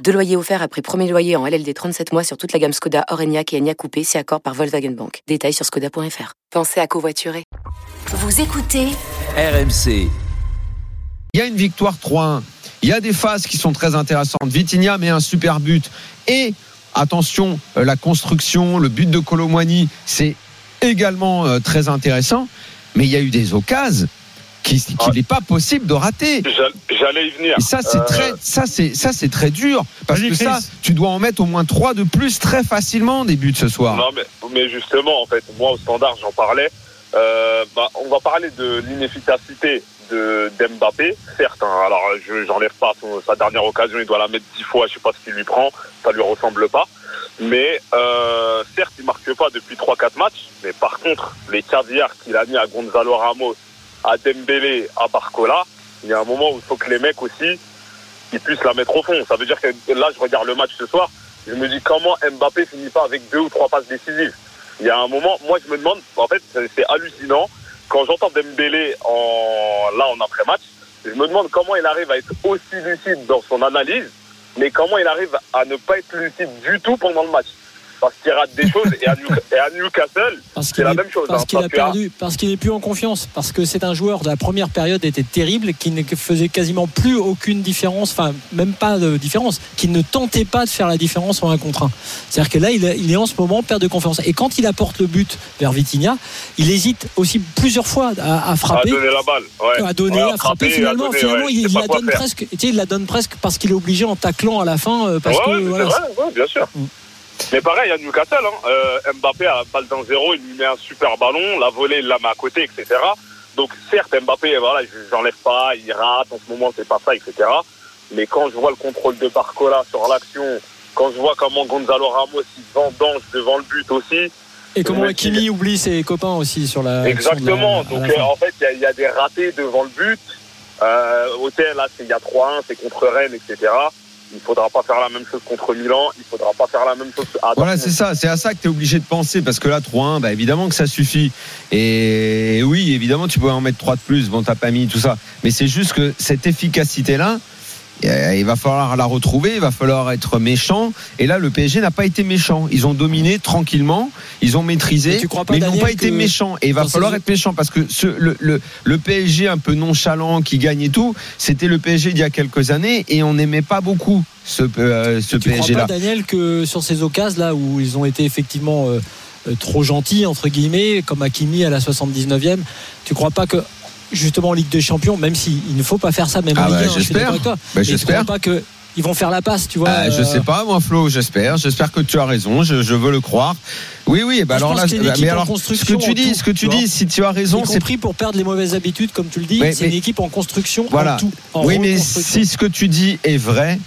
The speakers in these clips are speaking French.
Deux loyers offerts après premier loyer en LLD 37 mois sur toute la gamme Skoda, Orenia et Enya Coupé, si accord par Volkswagen Bank. Détails sur skoda.fr. Pensez à covoiturer. Vous écoutez RMC. Il y a une victoire 3-1. Il y a des phases qui sont très intéressantes. Vitinha met un super but. Et attention, euh, la construction, le but de Colomwani, c'est également euh, très intéressant. Mais il y a eu des occasions qu'il n'est pas possible de rater. J'a- J'allais y venir. Et ça, c'est Euh, très, ça, c'est, ça, c'est très dur. Parce que ça, tu dois en mettre au moins 3 de plus très facilement des buts ce soir. Non, mais, mais justement, en fait, moi, au standard, j'en parlais. Euh, bah, on va parler de l'inefficacité de d'Mbappé, certes. hein. alors, je j'enlève pas son- sa dernière occasion, il doit la mettre dix fois. Je sais pas ce qu'il lui prend, ça lui ressemble pas. Mais euh, certes, il marque pas depuis 3-4 matchs. Mais par contre, les caviars qu'il a mis à Gonzalo Ramos, à Dembélé, à Barcola, il y a un moment où il faut que les mecs aussi ils puissent la mettre au fond. Ça veut dire que là, je regarde le match ce soir, je me dis comment Mbappé finit pas avec deux ou trois passes décisives. Il y a un moment, moi je me demande, en fait c'est hallucinant, quand j'entends Dembélé là en après-match, je me demande comment il arrive à être aussi lucide dans son analyse, mais comment il arrive à ne pas être lucide du tout pendant le match. Parce qu'il rate des choses et à, New- et à Newcastle, Parce c'est la est- même chose. Parce hein, qu'il a perdu, parce qu'il n'est plus en confiance, parce que c'est un joueur de la première période était terrible, qui ne faisait quasiment plus aucune différence, enfin même pas de différence, qui ne tentait pas de faire la différence en un contre un. C'est-à-dire que là, il est, il est en ce moment perte de confiance. Et quand il apporte le but vers Vitinha, il hésite aussi plusieurs fois à, à à frapper. donner la balle. Ouais. à donner, Ouais, à frapper. frapper, Finalement, à donner, finalement, ouais, il, la donne faire. presque. Tu sais, il la donne presque parce qu'il est obligé en taclant à la fin, euh, parce que voilà, bien sûr. Mm. Mais pareil, à Newcastle, hein, euh, Mbappé la balle d'un zéro, il lui met un super ballon, la volée, il la met à côté, etc. Donc certes, Mbappé, voilà, je- j'enlève pas, il rate, en ce moment, c'est pas ça, etc. Mais quand je vois le contrôle de Barcola sur l'action, quand je vois comment Gonzalo Ramos il vendange devant le but aussi, Et comment Le Kimi oublie ses copains aussi sur la. Exactement. la- Donc la euh, en fait, il y a- y, a des ratés devant le but. Euh, Hôtel, là, c'est il y a 3-1, c'est contre Rennes, etc. Il faudra pas faire la même chose contre Milan. Il faudra pas faire la même chose à Voilà, c'est ça, c'est à ça que tu es obligé de penser parce que là 3-1, bah évidemment que ça suffit. Et oui, évidemment, tu pouvais en mettre 3 de plus, bon, t'as pas mis tout ça. Mais c'est juste que cette efficacité-là, il va falloir la retrouver, il va falloir être méchant. Et là, le PSG n'a pas été méchant. Ils ont dominé tranquillement, ils ont maîtrisé, tu crois pas, mais ils n'ont pas été méchants. Et il va falloir être méchant parce que ce, le, le, le PSG un peu nonchalant qui gagne et tout, c'était le PSG d'il y a quelques années et on n'aimait pas beaucoup ce, euh, ce tu crois PSG-là. pas, Daniel, que sur ces occasions là où ils ont été effectivement euh, euh, trop gentils entre guillemets, comme Hakimi à la 79e, tu crois pas que justement en Ligue des Champions, même s'il ne faut pas faire ça, même Ah en Ligue bah, 1, je suis j'espère. Bah, mais tu j'espère. pas que ils vont faire la passe, tu vois Ah, je euh, sais pas, moi, Flo, j'espère. J'espère que tu as raison. Je, je veux le croire. Oui, oui. Bah je alors là, bah, mais alors, ce que tu dis, tout, ce que tu tu dis, si tu as raison, c'est compris pour perdre les mauvaises habitudes, comme tu le dis, c'est une équipe en construction Voilà. en tout. en oui, mais si ce que tu dis est vrai,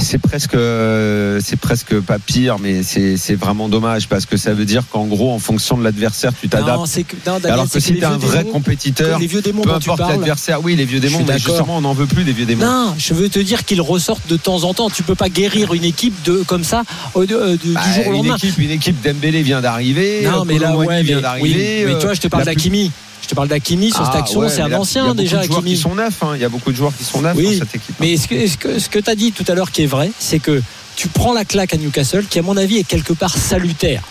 c'est presque, euh, c'est presque pas pire, mais c'est vraiment dommage parce que ça veut dire qu'en gros, en fonction de l'adversaire, tu t'adaptes. Alors que si les tu es un vrai démons- compétiteur, les vieux démons peu importe l'adversaire, oui, les vieux démons, mais justement, on n'en veut plus des vieux démons. Non, je veux te dire qu'ils ressortent de temps en temps. Tu peux pas guérir une équipe de comme ça de- euh, du, Bah, jour au une lendemain. équipe, une équipe d'Embélé vient d'arriver. Non, mais là, ouais, vient d'arriver. oui, mais euh, tu vois, je te parle plus- d'Akimi. Je te parle d'Akimi sur cette Ah, action. ouais, c'est mais un là, ancien il y a déjà, beaucoup de joueurs Akimi. qui sont neufs. hein. Il y a beaucoup de joueurs qui sont neufs Oui, dans cette équipe. Mais ce que, ce que, ce que tu as dit tout à l'heure qui est vrai, c'est que tu prends la claque à Newcastle, qui à mon avis est quelque part salutaire.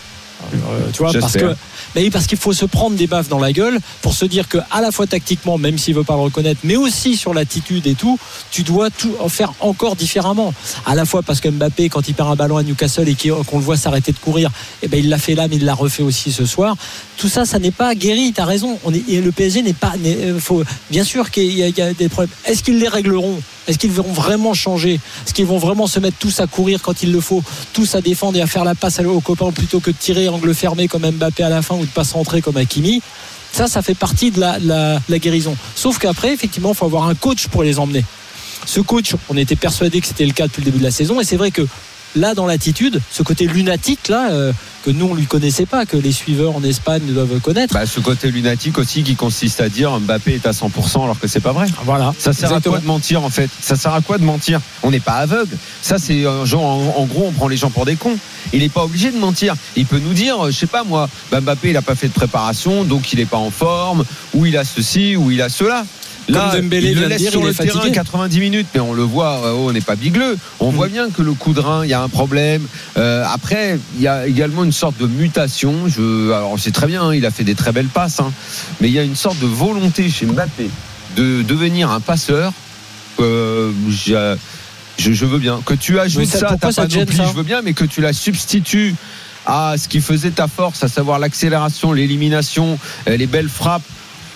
Euh, tu vois, parce J'espère. que bah oui, parce qu'il faut se prendre des baffes dans la gueule pour se dire que à la fois tactiquement, même s'il veut pas le reconnaître, mais aussi sur l'attitude et tout, tu dois tout en faire encore différemment. À la fois parce que Mbappé, quand il perd un ballon à Newcastle et qu'on le voit s'arrêter de courir, eh ben il l'a fait là, mais il l'a refait aussi ce soir. Tout ça, ça n'est pas guéri. T'as raison. On est, et le PSG n'est pas. euh, faut, bien sûr qu'il y a des problèmes. Est-ce qu'ils les régleront? Est-ce qu'ils vont vraiment changer? Est-ce qu'ils vont vraiment se mettre tous à courir quand il le faut, tous à défendre et à faire la passe aux copains plutôt que de tirer angle fermé comme Mbappé à la fin ou de pas rentrer comme Hakimi? Ça, ça fait partie de la guérison. Sauf qu'après, effectivement, il faut avoir un coach pour les emmener. Ce coach, on était persuadé que c'était le cas depuis le début de la saison, et c'est vrai que là, dans l'attitude, ce côté lunatique là euh, que nous on lui connaissait pas, que les suiveurs en Espagne doivent connaître. Bah, ce côté lunatique aussi qui consiste à dire Mbappé est à 100% alors que c'est pas vrai. Voilà. Ça sert Exactement. à quoi de mentir en fait? Ça sert à quoi de mentir? On n'est pas aveugle. Ça c'est euh, genre en, en gros on prend les gens pour des cons. Il n'est pas obligé de mentir. Il peut nous dire, euh, je sais pas moi, bah, Mbappé il a pas fait de préparation donc il est pas en forme ou il a ceci ou il a cela. Là, Comme Dembélé il le laisse dire, sur il le terrain 90 minutes, mais on le voit, euh, oh, on n'est pas bigleux. On Mm. voit bien que le coup de rein, il y a un problème. Euh, après, il y a également une sorte de mutation. Je, alors, c'est très bien, hein, il a fait des très belles passes, hein, mais il y a une sorte de volonté chez Mbappé de devenir un passeur. Euh, je, je veux bien que tu ajoutes ça, ça, à pourquoi ta ça ça je veux bien, mais que tu la substitues à ce qui faisait ta force, à savoir l'accélération, l'élimination, les belles frappes.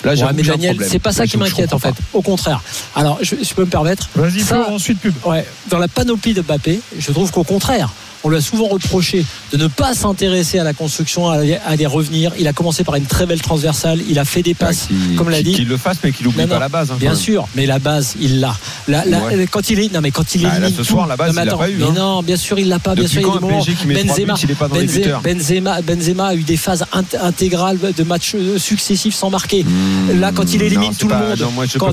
Là, Ouais, j'avoue mais Daniel, problème. c'est pas ça Là, qui m'inquiète en fait. Au contraire. Alors, je, je peux me permettre. Vas-y, ensuite pub. Ouais, dans la panoplie de Mbappé, je trouve qu'au contraire, on lui a souvent reproché de ne pas s'intéresser à la construction, à à les revenir. Il a commencé par une très belle transversale. Il a fait des pas. passes, Qu'il- comme l'a dit. Qu'il le fasse, mais qu'il oublie Non, pas non, la base. hein, Bien sûr, mais la base, il l'a. La- la- Ouais. Quand il est, non, mais quand il Bah, là, élimine ce tout- soir, la base, non, il l'a attends, pas eu, mais hein. non, bien sûr, il l'a pas. Bien sûr, il y a des moments. Qui met Benzema, buts, il est pas dans Benzema, Benzema, Benzema a eu des phases int- intégrales de matchs euh, successifs sans marquer. Là, quand il élimine tout le monde, quand-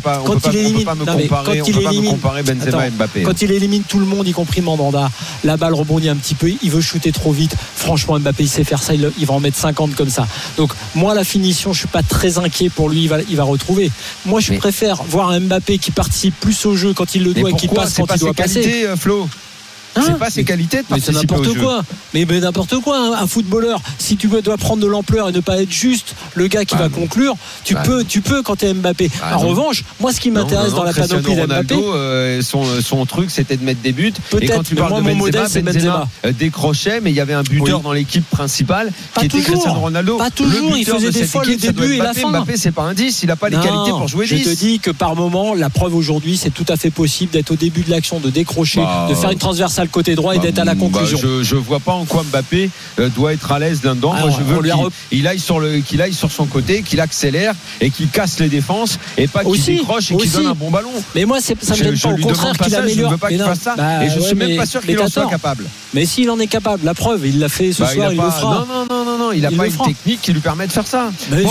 il élimine- quand il élimine- Benzema et Mbappé. Quand il élimine tout le monde, y compris Mandanda, la balle rebondit un petit peu, il veut shooter trop vite. Franchement, Mbappé, il sait faire ça, il, va en mettre 50 comme ça. Donc, moi, la finition, je suis pas très inquiet pour lui, il va, il va retrouver. Moi, je Mais- préfère voir un Mbappé qui participe plus au jeu quand il le doit et qui passe quand pas il doit passer. euh, Flo C'est pas ses qualités de Mais c'est participer au n'importe quoi. Mais, mais n'importe quoi. hein. Un footballeur, si tu dois prendre de l'ampleur et ne pas être juste le gars qui Bah, va non. conclure, tu Bah, peux, tu peux quand t'es Mbappé. Bah, en non. revanche, moi, ce qui m'intéresse dans la panoplie Ronaldo, euh, son, son truc, c'était de mettre des buts. Et Peut-être, quand tu mais parles moi, de mon Benzema, modèle, c'est Benzema. euh, décrochait, mais il y avait un buteur Oui. dans l'équipe principale Pas qui était. Cristiano Ronaldo. Pas toujours, il faisait de des fois le début et la fin. Mbappé, c'est pas un 10, il a pas les qualités pour jouer je 10. te dis que par moment, la preuve aujourd'hui, c'est tout à fait possible d'être au début de l'action, de décrocher, Bah, de faire une transversale côté droit et Bah, d'être à la bah, conclusion. je, je vois pas en quoi Mbappé euh, doit être à l'aise là-dedans. Moi, Alors, je veux qu'il il aille sur le, qu'il aille sur son côté, qu'il accélère et qu'il casse les défenses et pas qu'il décroche et qu'il donne un bon ballon. Mais moi, c'est- ça me gêne pas. Au contraire, qu'il ça, je ne améliore. veux pas qu'il fasse ça. bah, et je ouais, suis même mais- pas sûr qu'il en soit capable. Mais s'il en est capable, la preuve, il l'a fait ce Bah, soir, il pas, le fera. Non, non, non, non, non, il n'a pas une technique qui lui permet de faire ça.